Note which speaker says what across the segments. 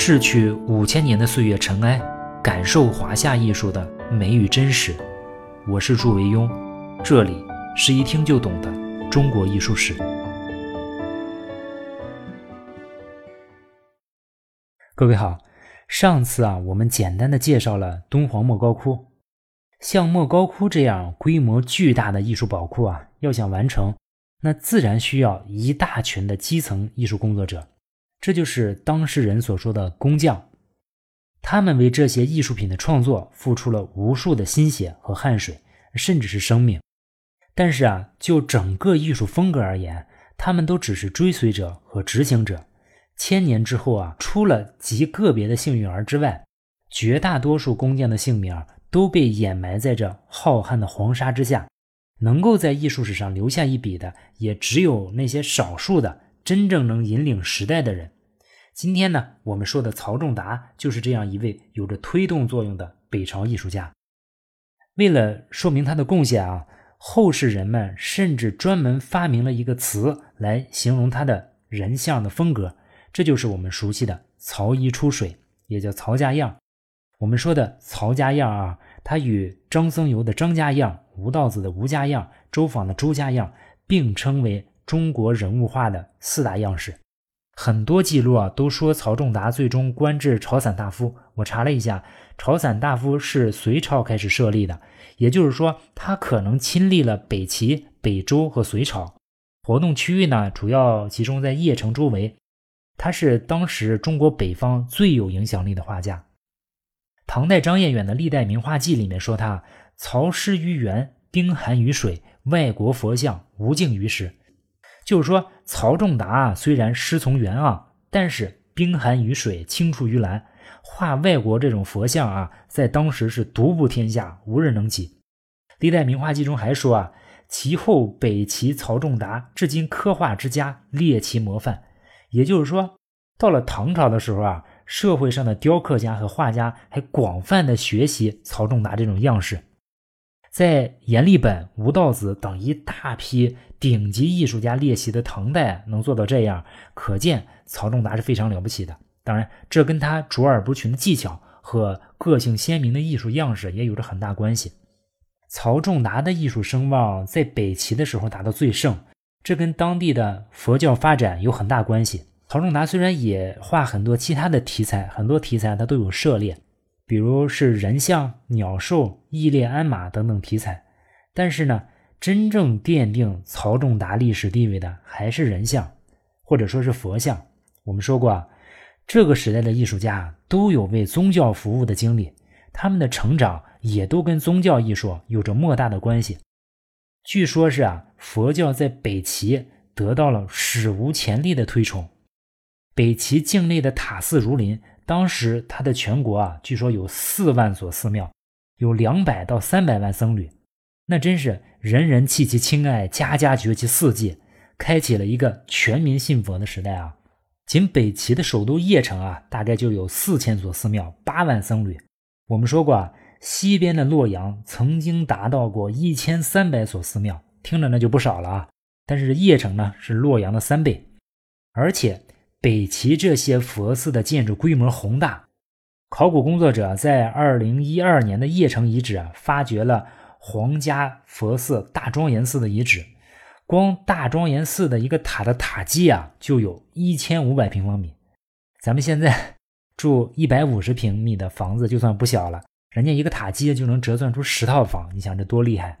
Speaker 1: 逝去五千年的岁月尘埃，感受华夏艺术的美与真实。我是祝维庸，这里是一听就懂的中国艺术史。各位好，上次啊，我们简单的介绍了敦煌莫高窟。像莫高窟这样规模巨大的艺术宝库啊，要想完成，那自然需要一大群的基层艺术工作者，这就是当事人所说的工匠。他们为这些艺术品的创作付出了无数的心血和汗水，甚至是生命。但是啊，就整个艺术风格而言，他们都只是追随者和执行者。千年之后啊，除了极个别的幸运儿之外，绝大多数工匠的姓名都被掩埋在这浩瀚的黄沙之下，能够在艺术史上留下一笔的，也只有那些少数的真正能引领时代的人。今天呢，我们说的曹仲达就是这样一位有着推动作用的北朝艺术家。为了说明他的贡献啊，后世人们甚至专门发明了一个词来形容他的人像的风格，这就是我们熟悉的“曹衣出水”，也叫曹家样。我们说的曹家样啊，它与张僧繇的张家样、吴道子的吴家样、周昉的周家样并称为中国人物画的四大样式。很多记录啊都说曹仲达最终官至朝散大夫。我查了一下，朝散大夫是隋朝开始设立的，也就是说他可能亲历了北齐、北周和隋朝。活动区域呢主要集中在邺城周围。他是当时中国北方最有影响力的画家。唐代张彦远的《历代名画记》里面说他曹师于园，冰寒于水，外国佛像无尽于时。就是说，曹仲达虽然师从袁盎，但是冰寒于水，青出于蓝，画外国这种佛像啊，在当时是独步天下，无人能及。《历代名画记》中还说啊，其后北齐曹仲达至今刻画之家，列其模范。也就是说，到了唐朝的时候啊。社会上的雕刻家和画家还广泛的学习曹仲达这种样式，在阎立本、吴道子等一大批顶级艺术家列席的唐代能做到这样，可见曹仲达是非常了不起的。当然，这跟他卓尔不群的技巧和个性鲜明的艺术样式也有着很大关系。曹仲达的艺术声望在北齐的时候达到最盛，这跟当地的佛教发展有很大关系。曹仲达虽然也画很多其他的题材，很多题材他都有涉猎，比如是人像、鸟兽、义列鞍马等等题材，但是呢，真正奠定曹仲达历史地位的还是人像，或者说是佛像。我们说过啊，这个时代的艺术家都有为宗教服务的经历，他们的成长也都跟宗教艺术有着莫大的关系。据说是啊，佛教在北齐得到了史无前例的推崇。北齐境内的塔寺如林，当时它的全国啊，据说有四万所寺庙，有两百到三百万僧侣，那真是人人弃其亲爱，家家绝其四季，开启了一个全民信佛的时代啊！仅北齐的首都邺城啊，大概就有四千所寺庙，八万僧侣。我们说过啊，西边的洛阳曾经达到过一千三百所寺庙，听着那就不少了啊。但是邺城呢，是洛阳的三倍，而且。北齐这些佛寺的建筑规模宏大，考古工作者在二零一二年的邺城遗址啊，发掘了皇家佛寺大庄严寺的遗址。光大庄严寺的一个塔的塔基啊，就有一千五百平方米。咱们现在住一百五十平米的房子就算不小了，人家一个塔基就能折算出十套房，你想这多厉害？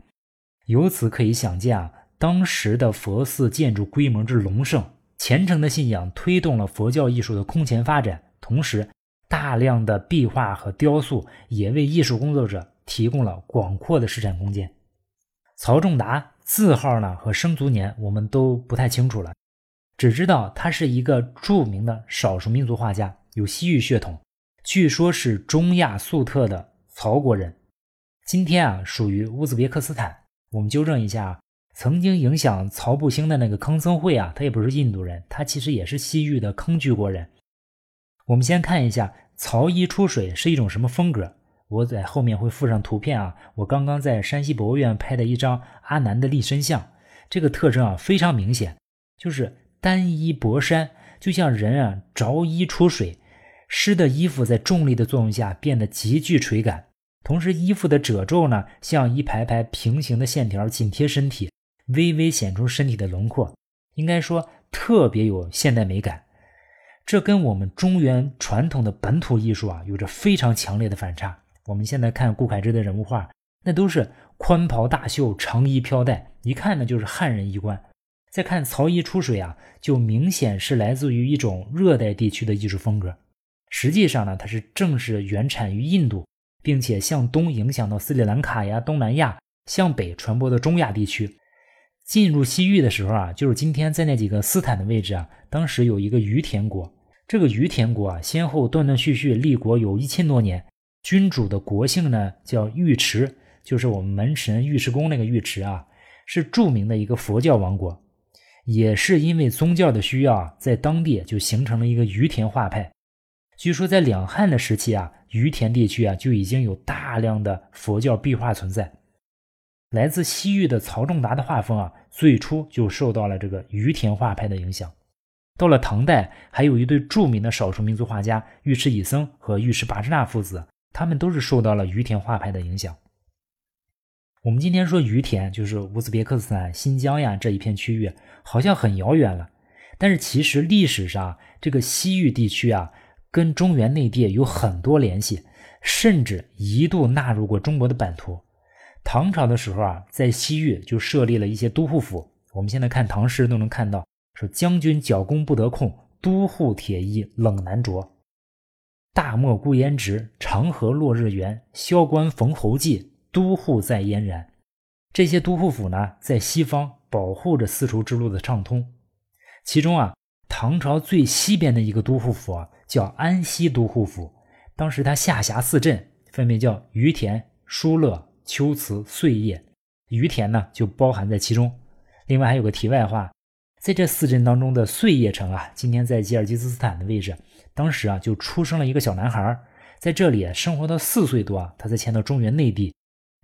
Speaker 1: 由此可以想见啊，当时的佛寺建筑规模之隆盛。虔诚的信仰推动了佛教艺术的空前发展，同时，大量的壁画和雕塑也为艺术工作者提供了广阔的施展空间。曹仲达字号呢和生卒年我们都不太清楚了，只知道他是一个著名的少数民族画家，有西域血统，据说是中亚粟特的曹国人，今天啊属于乌兹别克斯坦。我们纠正一下。曾经影响曹不兴的那个坑僧会啊，他也不是印度人，他其实也是西域的坑居国人。我们先看一下曹衣出水是一种什么风格，我在后面会附上图片啊。我刚刚在山西博物院拍的一张阿难的立身像，这个特征啊非常明显，就是单衣薄衫，就像人啊着衣出水，湿的衣服在重力的作用下变得极具垂感，同时衣服的褶皱呢，像一排排平行的线条紧贴身体，微微显出身体的轮廓，应该说特别有现代美感。这跟我们中原传统的本土艺术啊，有着非常强烈的反差。我们现在看顾恺之的人物画，那都是宽袍大袖、长衣飘带，一看呢就是汉人衣冠。再看曹衣出水啊，就明显是来自于一种热带地区的艺术风格。实际上呢，它是正是原产于印度，并且向东影响到斯里兰卡呀、东南亚，向北传播的中亚地区。进入西域的时候啊，就是今天在那几个斯坦的位置啊，当时有一个于田国。这个于田国啊，先后断断续续立国有一千多年，君主的国姓呢叫尉迟，就是我们门神尉迟恭那个尉迟啊，是著名的一个佛教王国。也是因为宗教的需要啊，在当地就形成了一个于田画派。据说在两汉的时期啊，于田地区啊就已经有大量的佛教壁画存在。来自西域的曹仲达的画风啊，最初就受到了这个于田画派的影响。到了唐代，还有一对著名的少数民族画家尉迟乙僧和尉迟跋支那父子，他们都是受到了于田画派的影响。我们今天说于田，就是乌兹别克斯坦、新疆呀这一片区域，好像很遥远了。但是其实历史上这个西域地区啊。跟中原内地有很多联系，甚至一度纳入过中国的版图。唐朝的时候啊，在西域就设立了一些都护府。我们现在看唐诗都能看到，说将军角弓不得控，都护铁衣冷难着。大漠孤烟直，长河落日圆。萧关逢侯骑，都护在燕然。这些都护府呢，在西方保护着丝绸之路的畅通。其中啊，唐朝最西边的一个都护府啊。叫安西都护府，当时他下辖四镇，分别叫于田、疏勒、龟兹、碎叶。于田呢就包含在其中。另外还有个题外话，在这四镇当中的碎叶城啊，今天在吉尔吉斯斯坦的位置，当时啊就出生了一个小男孩，在这里生活到四岁多啊，他才迁到中原内地，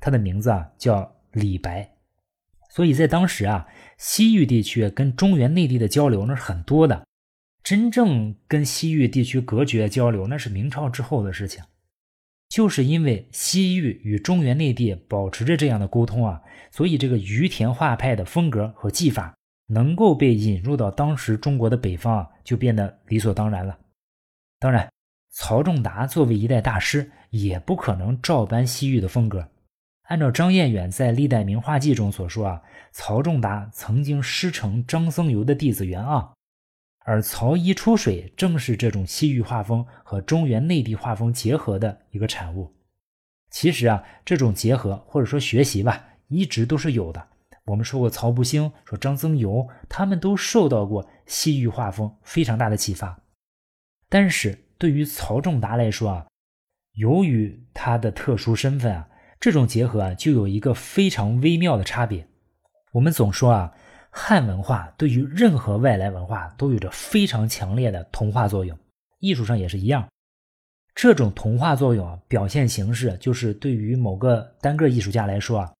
Speaker 1: 他的名字啊叫李白。所以在当时啊，西域地区跟中原内地的交流那是很多的。真正跟西域地区隔绝交流，那是明朝之后的事情。就是因为西域与中原内地保持着这样的沟通啊，所以这个于田画派的风格和技法能够被引入到当时中国的北方啊，就变得理所当然了。当然，曹仲达作为一代大师，也不可能照搬西域的风格。按照张彦远在《历代名画记》中所说啊，曹仲达曾经师承张僧繇的弟子袁盎。而曹衣出水正是这种西域画风和中原内地画风结合的一个产物。其实啊，这种结合或者说学习吧，一直都是有的。我们说过曹不兴，说张僧繇，他们都受到过西域画风非常大的启发。但是对于曹仲达来说啊，由于他的特殊身份啊，这种结合啊，就有一个非常微妙的差别。我们总说啊。汉文化对于任何外来文化都有着非常强烈的同化作用，艺术上也是一样。这种同化作用啊，表现形式就是对于某个单个艺术家来说啊，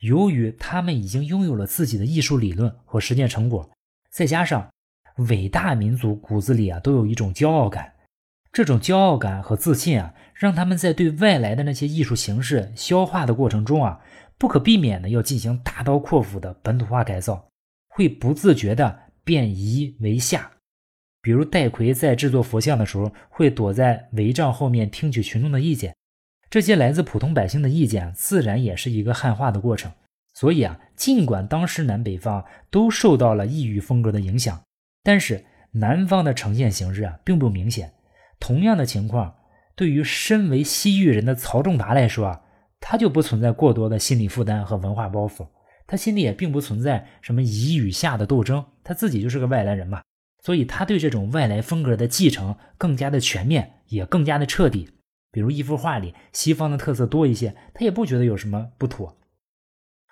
Speaker 1: 由于他们已经拥有了自己的艺术理论和实践成果，再加上伟大民族骨子里啊都有一种骄傲感，这种骄傲感和自信啊，让他们在对外来的那些艺术形式消化的过程中啊，不可避免的要进行大刀阔斧的本土化改造。会不自觉地变夷为下，比如戴逵在制作佛像的时候，会躲在帷帐后面听取群众的意见。这些来自普通百姓的意见，自然也是一个汉化的过程。所以啊，尽管当时南北方都受到了异域风格的影响，但是南方的呈现形式啊，并不明显。同样的情况，对于身为西域人的曹仲达来说啊，他就不存在过多的心理负担和文化包袱。他心里也并不存在什么夷与夏的斗争，他自己就是个外来人嘛，所以他对这种外来风格的继承更加的全面，也更加的彻底。比如一幅画里西方的特色多一些，他也不觉得有什么不妥。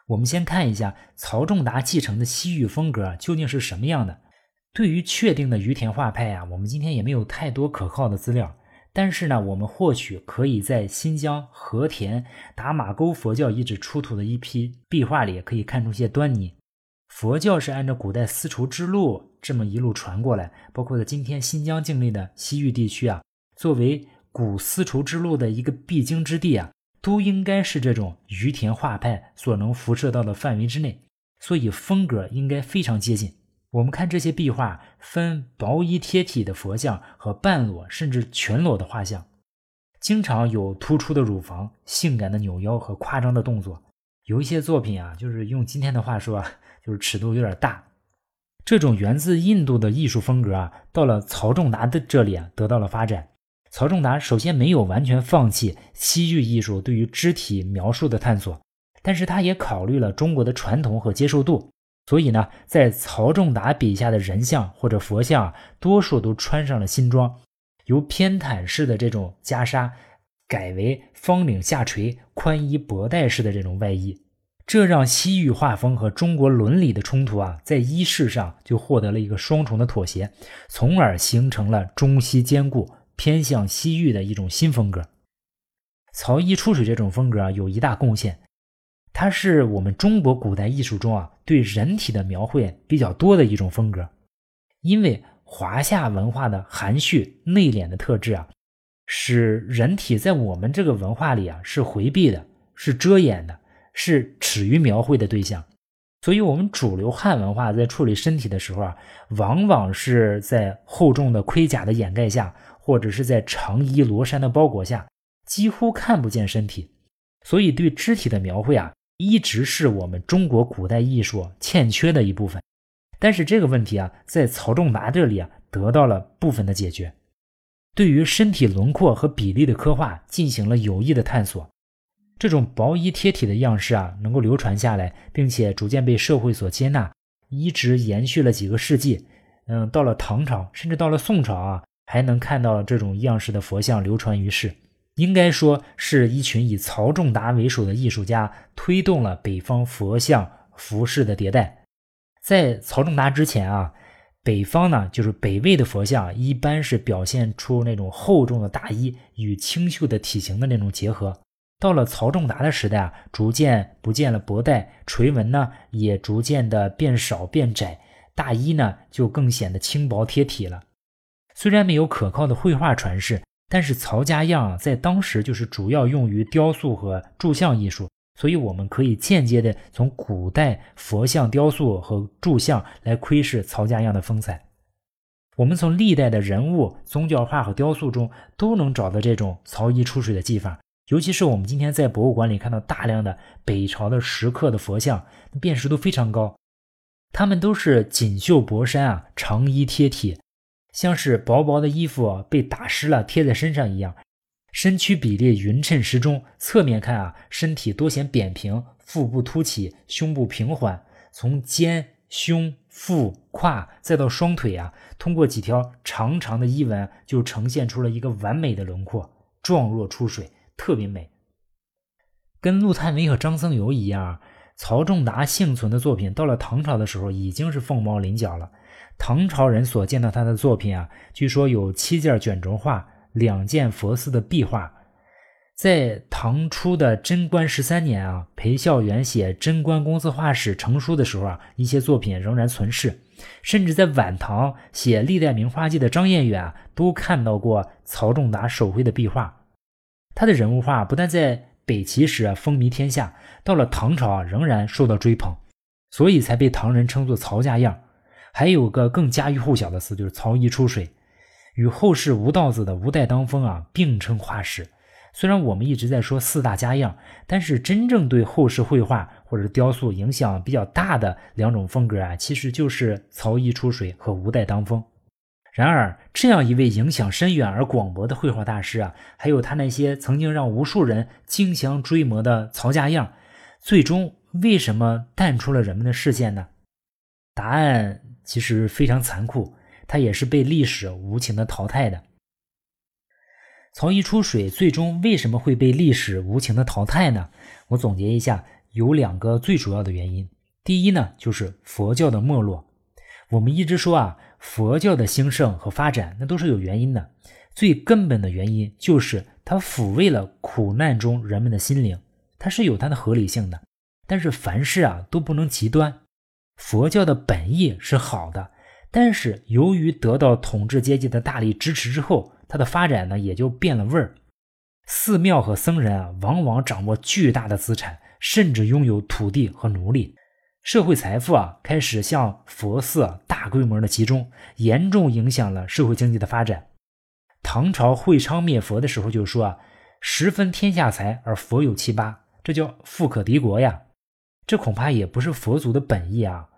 Speaker 1: 我们先看一下曹仲达继承的西域风格究竟是什么样的。对于确定的于田画派啊，我们今天也没有太多可靠的资料。但是呢，我们或许可以在新疆和田达马沟佛教遗址出土的一批壁画里，可以看出些端倪。佛教是按照古代丝绸之路这么一路传过来，包括在今天新疆境内的西域地区啊，作为古丝绸之路的一个必经之地啊，都应该是这种于田画派所能辐射到的范围之内，所以风格应该非常接近。我们看这些壁画，分薄衣贴体的佛像和半裸甚至全裸的画像，经常有突出的乳房、性感的扭腰和夸张的动作。有一些作品啊，就是用今天的话说啊，就是尺度有点大。这种源自印度的艺术风格啊，到了曹仲达的这里啊，得到了发展。曹仲达首先没有完全放弃西域艺术对于肢体描述的探索，但是他也考虑了中国的传统和接受度，所以呢，在曹仲达笔下的人像或者佛像，多数都穿上了新装，由偏袒式的这种袈裟改为方领下垂、宽衣薄带式的这种外衣。这让西域画风和中国伦理的冲突啊，在衣饰上就获得了一个双重的妥协，从而形成了中西兼顾、偏向西域的一种新风格。曹衣出水这种风格啊，有一大贡献，它是我们中国古代艺术中啊对人体的描绘比较多的一种风格。因为华夏文化的含蓄内敛的特质啊，使人体在我们这个文化里啊是回避的，是遮掩的。是耻于描绘的对象，所以，我们主流汉文化在处理身体的时候啊，往往是在厚重的盔甲的掩盖下，或者是在长衣罗衫的包裹下，几乎看不见身体。所以，对肢体的描绘啊，一直是我们中国古代艺术欠缺的一部分。但是，这个问题啊，在曹仲达这里啊，得到了部分的解决，对于身体轮廓和比例的刻画进行了有益的探索。这种薄衣贴体的样式啊，能够流传下来，并且逐渐被社会所接纳，一直延续了几个世纪。嗯，到了唐朝，甚至到了宋朝啊，还能看到这种样式的佛像流传于世。应该说是一群以曹仲达为首的艺术家推动了北方佛像服饰的迭代。在曹仲达之前啊，北方呢，就是北魏的佛像，一般是表现出那种厚重的大衣与清秀的体型的那种结合。到了曹仲达的时代啊，逐渐不见了脖带垂纹呢，也逐渐的变少变窄，大衣呢就更显得轻薄贴体了。虽然没有可靠的绘画传世，但是曹家样在当时就是主要用于雕塑和铸像艺术，所以我们可以间接的从古代佛像雕塑和铸像来窥视曹家样的风采。我们从历代的人物、宗教画和雕塑中都能找到这种曹衣出水的技法。尤其是我们今天在博物馆里看到大量的北朝的石刻的佛像，辨识度非常高。他们都是锦绣薄衫啊，长衣贴体，像是薄薄的衣服被打湿了贴在身上一样。身躯比例匀称适中，侧面看啊，身体多显扁平，腹部凸起，胸部平缓。从肩、胸、腹、胯再到双腿啊，通过几条长长的衣纹，就呈现出了一个完美的轮廓，状若出水。特别美，跟陆探微和张僧繇一样，曹仲达幸存的作品到了唐朝的时候已经是凤毛麟角了。唐朝人所见到他的作品啊，据说有七件卷轴画，两件佛寺的壁画。在唐初的贞观十三年啊，裴孝元写《贞观公司画史》成书的时候啊，一些作品仍然存世。甚至在晚唐写《历代名画记》的张彦远啊，都看到过曹仲达手绘的壁画。他的人物画不但在北齐时啊风靡天下，到了唐朝啊仍然受到追捧，所以才被唐人称作曹家样。还有个更家喻户晓的词，就是曹衣出水，与后世吴道子的吴带当风啊并称画史。虽然我们一直在说四大家样，但是真正对后世绘画或者雕塑影响比较大的两种风格啊，其实就是曹衣出水和吴带当风。然而，这样一位影响深远而广博的绘画大师啊，还有他那些曾经让无数人竞相追摹的曹家样，最终为什么淡出了人们的视线呢？答案其实非常残酷，他也是被历史无情的淘汰的。曹衣出水最终为什么会被历史无情的淘汰呢？我总结一下，有两个最主要的原因。第一呢，就是佛教的没落。我们一直说啊。佛教的兴盛和发展，那都是有原因的。最根本的原因就是它抚慰了苦难中人们的心灵，它是有它的合理性的。但是凡事啊都不能极端。佛教的本意是好的，但是由于得到统治阶级的大力支持之后，它的发展呢也就变了味儿。寺庙和僧人啊，往往掌握巨大的资产，甚至拥有土地和奴隶，社会财富啊开始向佛寺大规模的集中，严重影响了社会经济的发展。唐朝会昌灭佛的时候就说啊：“十分天下财，而佛有七八，这叫富可敌国呀。”这恐怕也不是佛祖的本意啊。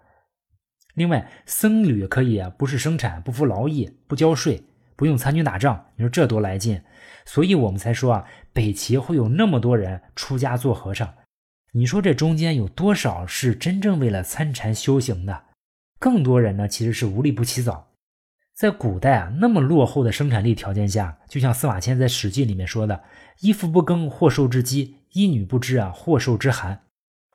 Speaker 1: 另外，僧侣可以，不是生产，不服劳役，不交税，不用参军打仗，你说这多来劲？所以我们才说啊，北齐会有那么多人出家做和尚。你说这中间有多少是真正为了参禅修行的？更多人呢，其实是无利不起早。在古代啊，那么落后的生产力条件下，就像司马迁在《史记》里面说的：“衣服不耕，或受之饥；衣女不织啊，或受之寒。”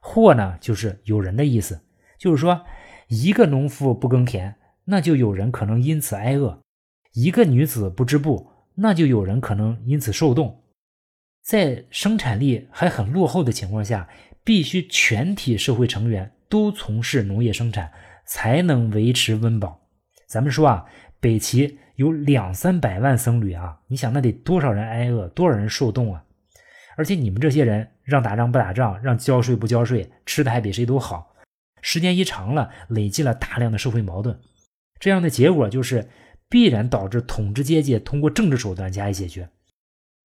Speaker 1: 或呢，就是有人的意思，就是说，一个农夫不耕田，那就有人可能因此挨饿；一个女子不织布，那就有人可能因此受冻。在生产力还很落后的情况下，必须全体社会成员都从事农业生产，才能维持温饱。咱们说啊。北齐有两三百万僧侣啊，你想那得多少人挨饿，多少人受冻啊？而且你们这些人让打仗不打仗，让交税不交税，吃的还比谁都好，时间一长了，累积了大量的社会矛盾，这样的结果就是必然导致统治阶级通过政治手段加以解决。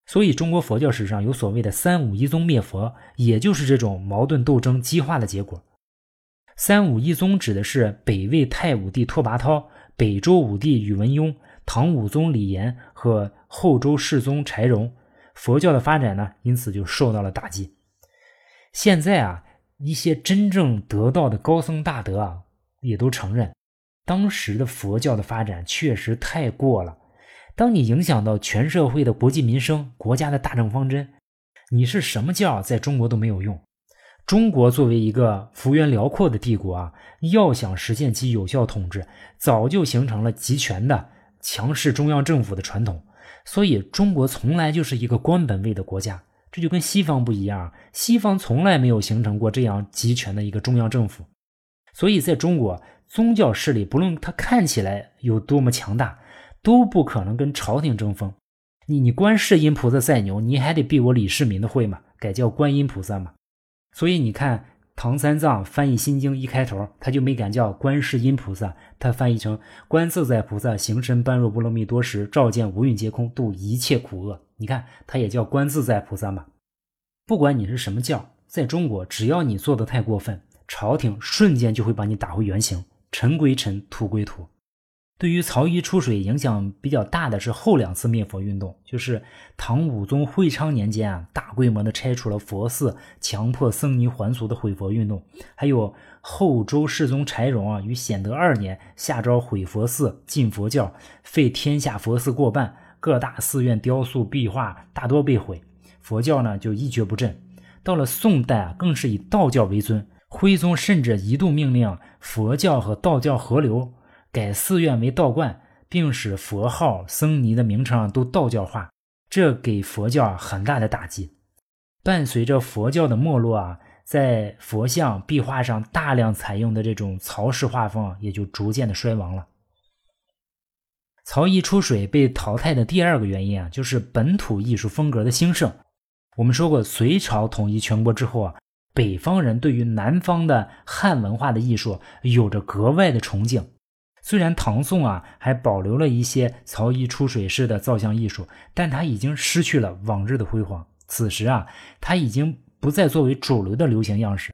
Speaker 1: 所以中国佛教史上有所谓的三武一宗灭佛，也就是这种矛盾斗争激化的结果。三武一宗指的是北魏太武帝拓跋焘。北周武帝宇文邕、唐武宗李炎和后周世宗柴荣，佛教的发展呢，因此就受到了打击。现在啊，一些真正得道的高僧大德啊，也都承认，当时的佛教的发展确实太过了。当你影响到全社会的国计民生、国家的大政方针，你是什么教在中国都没有用。中国作为一个幅员辽阔的帝国啊，要想实现其有效统治，早就形成了集权的强势中央政府的传统。所以，中国从来就是一个官本位的国家，这就跟西方不一样。西方从来没有形成过这样集权的一个中央政府。所以，在中国，宗教势力不论它看起来有多么强大，都不可能跟朝廷争锋。你你观世音菩萨再牛，你还得避我李世民的讳嘛，改叫观音菩萨嘛。所以你看，唐三藏翻译《心经》一开头，他就没敢叫观世音菩萨，他翻译成观自在菩萨行深般若波罗蜜多时，照见五蕴皆空，度一切苦厄。你看，他也叫观自在菩萨嘛。不管你是什么教，在中国，只要你做的太过分，朝廷瞬间就会把你打回原形，尘归尘，土归土。对于曹衣出水影响比较大的是后两次灭佛运动，就是唐武宗会昌年间啊，大规模的拆除了佛寺，强迫僧尼还俗的毁佛运动；还有后周世宗柴荣啊，于显德二年下诏毁佛寺、禁佛教，废天下佛寺过半，各大寺院雕塑壁画大多被毁，佛教呢就一蹶不振。到了宋代啊，更是以道教为尊，徽宗甚至一度命令佛教和道教合流。改寺院为道观，并使佛号、僧尼的名称都道教化，这给佛教很大的打击。伴随着佛教的没落啊，在佛像壁画上大量采用的这种曹氏画风也就逐渐的衰亡了。曹衣出水被淘汰的第二个原因啊，就是本土艺术风格的兴盛。我们说过，隋朝统一全国之后啊，北方人对于南方的汉文化的艺术有着格外的崇敬。虽然唐宋啊还保留了一些曹衣出水式的造像艺术，但它已经失去了往日的辉煌。此时啊，它已经不再作为主流的流行样式。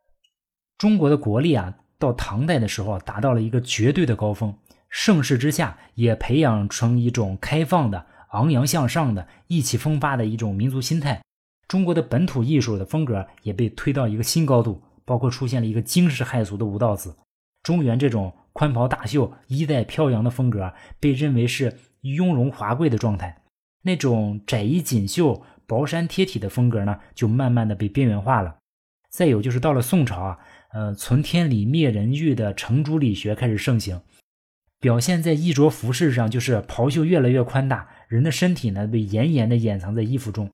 Speaker 1: 中国的国力啊，到唐代的时候达到了一个绝对的高峰，盛世之下也培养成一种开放的、昂扬向上的、意气风发的一种民族心态。中国的本土艺术的风格也被推到一个新高度，包括出现了一个惊世骇俗的吴道子、中原这种。宽袍大袖、衣带飘扬的风格被认为是雍容华贵的状态，那种窄衣锦绣、薄衫贴体的风格呢，就慢慢的被边缘化了。再有就是到了宋朝啊，呃，存天理灭人欲的程朱理学开始盛行，表现在衣着服饰上，就是袍袖越来越宽大，人的身体呢被严严的掩藏在衣服中，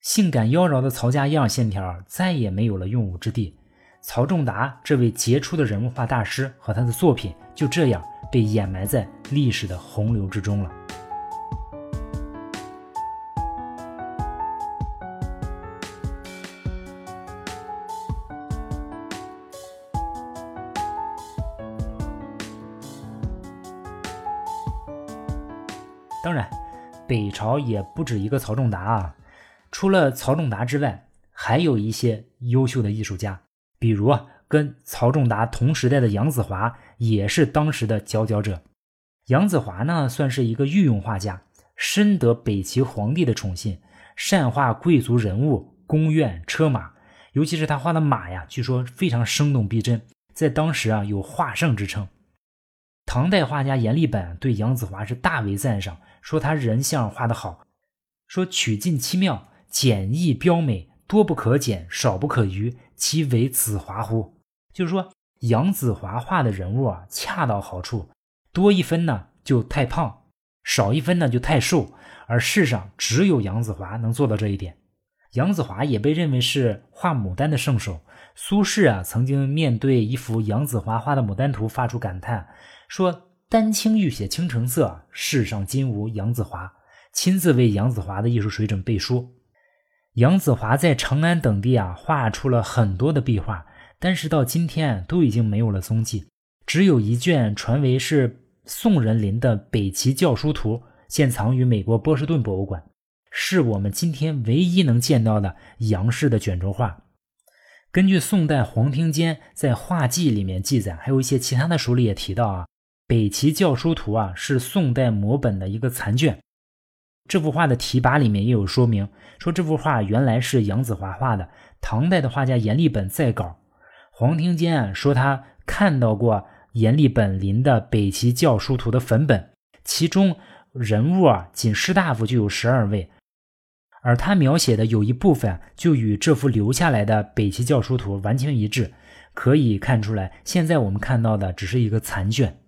Speaker 1: 性感妖娆的曹家样线条再也没有了用武之地。曹仲达这位杰出的人物画大师和他的作品就这样被掩埋在历史的洪流之中了。当然北朝也不止一个曹仲达啊除了曹仲达之外还有一些优秀的艺术家。比如啊，跟曹仲达同时代的杨子华也是当时的佼佼者。杨子华呢，算是一个御用画家，深得北齐皇帝的宠信，善画贵族人物、宫苑、车马，尤其是他画的马呀，据说非常生动逼真，在当时啊有画圣之称。唐代画家阎立本对杨子华是大为赞赏，说他人像画得好，说曲尽奇妙。简易标美，多不可减，少不可余，其为子华乎？就是说，杨子华画的人物啊，恰到好处，多一分呢就太胖，少一分呢就太瘦，而世上只有杨子华能做到这一点。杨子华也被认为是画牡丹的圣手。苏轼啊，曾经面对一幅杨子华画的牡丹图，发出感叹，说：“丹青欲写青城色，世上今无杨子华。”亲自为杨子华的艺术水准背书。杨子华在长安等地啊，画出了很多的壁画，但是到今天都已经没有了踪迹，只有一卷传为是宋人临的《北齐教书图》，现藏于美国波士顿博物馆，是我们今天唯一能见到的杨氏的卷轴画。根据宋代黄庭坚在画记里面记载，还有一些其他的书里也提到啊，《北齐教书图》啊是宋代摹本的一个残卷。这幅画的题跋里面也有说明，说这幅画原来是杨子华画的，唐代的画家阎立本再稿。黄庭坚啊说他看到过阎立本临的《北齐教书图》的粉本，其中人物啊仅士大夫就有十二位，而他描写的有一部分就与这幅留下来的《北齐教书图》完全一致，可以看出来，现在我们看到的只是一个残卷。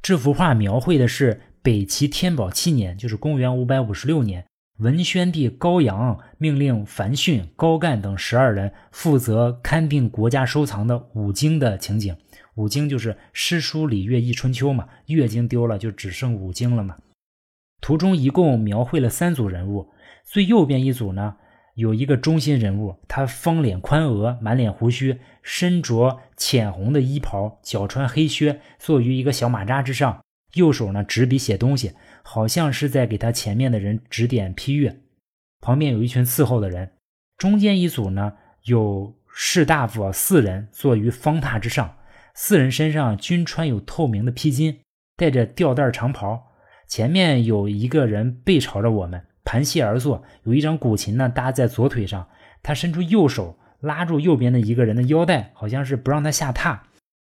Speaker 1: 这幅画描绘的是。北齐天宝七年，就是公元五百五十六年，文宣帝高阳命令樊逊、高干等十二人负责勘定国家收藏的五经的情景。五经就是诗、书、礼、乐、易、春秋嘛，乐经丢了就只剩五经了嘛。图中一共描绘了三组人物，最右边一组呢，有一个中心人物，他方脸宽额，满脸胡须，身着浅红的衣袍，脚穿黑靴，坐于一个小马扎之上。右手呢执笔写东西，好像是在给他前面的人指点批阅。旁边有一群伺候的人。中间一组呢有士大夫四人坐于方榻之上，四人身上均穿有透明的披巾，戴着吊带长袍。前面有一个人背朝着我们，盘膝而坐，有一张古琴呢搭在左腿上。他伸出右手拉住右边的一个人的腰带，好像是不让他下榻。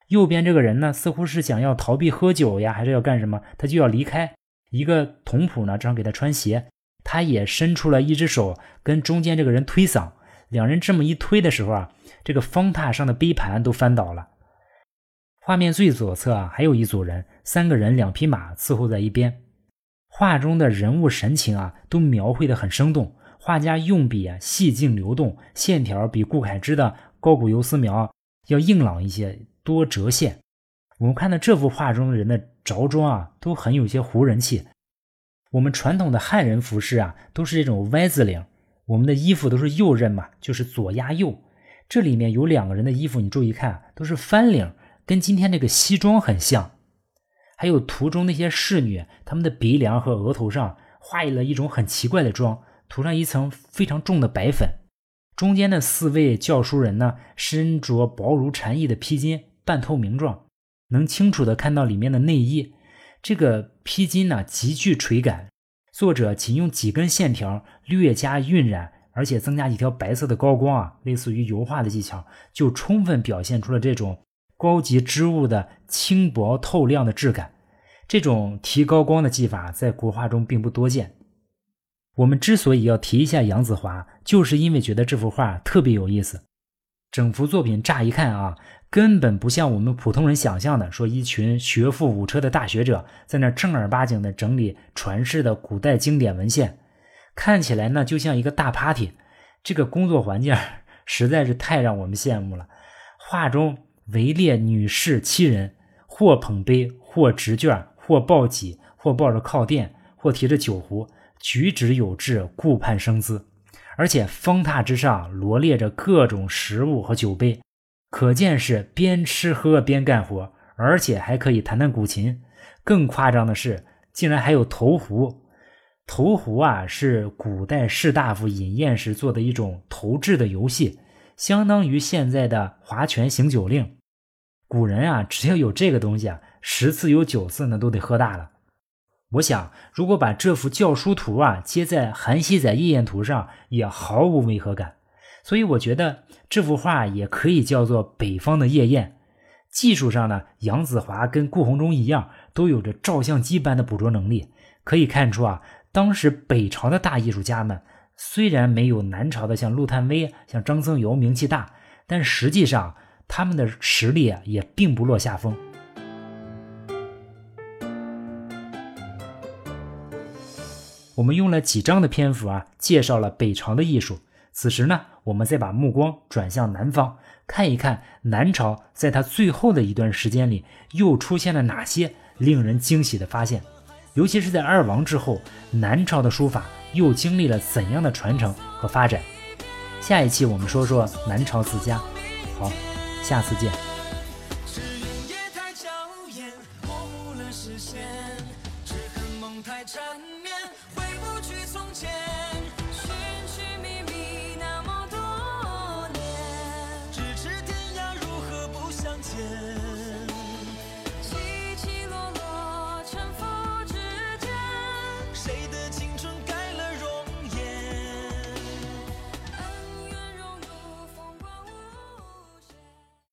Speaker 1: 右边这个人呢，似乎是想要逃避喝酒呀，还是要干什么？他就要离开。一个童仆呢，正好给他穿鞋，他也伸出了一只手跟中间这个人推搡。两人这么一推的时候啊，这个方榻上的杯盘都翻倒了。画面最左侧啊，还有一组人，三个人两匹马伺候在一边。画中的人物神情啊，都描绘的很生动。画家用笔啊，细劲流动，线条比顾恺之的《高古游丝描》要硬朗一些。多折线，我们看到这幅画中的人的着装啊，都很有些胡人气。我们传统的汉人服饰啊，都是这种 Y 字领，我们的衣服都是右衽嘛，就是左压右。这里面有两个人的衣服，你注意看，都是翻领，跟今天这个西装很像。还有图中那些侍女，她们的鼻梁和额头上画了一种很奇怪的妆，涂上一层非常重的白粉。中间的四位教书人呢，身着薄如蝉翼的披巾。半透明状，能清楚的看到里面的内衣。这个披巾呢极具垂感，作者仅用几根线条略加晕染，而且增加几条白色的高光啊，类似于油画的技巧，就充分表现出了这种高级织物的轻薄透亮的质感。这种提高光的技法在国画中并不多见。我们之所以要提一下杨子华，就是因为觉得这幅画特别有意思。整幅作品乍一看啊。根本不像我们普通人想象的，说一群学富五车的大学者在那正儿八经的整理传世的古代经典文献，看起来呢就像一个大 party。这个工作环境实在是太让我们羡慕了。画中围列女士七人，或捧杯，或执卷，或抱戟，或抱着靠垫，或提着酒壶，举止有致，顾盼生姿。而且方榻之上罗列着各种食物和酒杯。可见是边吃喝边干活，而且还可以弹弹古琴。更夸张的是，竟然还有投壶。投壶啊，是古代士大夫饮宴时做的一种投掷的游戏，相当于现在的划拳行酒令。古人啊，只要有这个东西啊，十次有九次呢都得喝大了。我想，如果把这幅教书图啊接在韩熙载夜宴图上，也毫无违和感。所以我觉得这幅画也可以叫做北方的夜宴。技术上呢，杨子华跟顾闳中一样，都有着照相机般的捕捉能力。可以看出啊。当时北朝的大艺术家们虽然没有南朝的像陆探微、像张僧繇名气大，但实际上他们的实力啊也并不落下风。我们用了几章的篇幅啊，介绍了北朝的艺术。此时呢，我们再把目光转向南方，看一看南朝在他最后的一段时间里又出现了哪些令人惊喜的发现。尤其是在二王之后，南朝的书法又经历了怎样的传承和发展？下一期我们说说南朝字家。好，下次。见？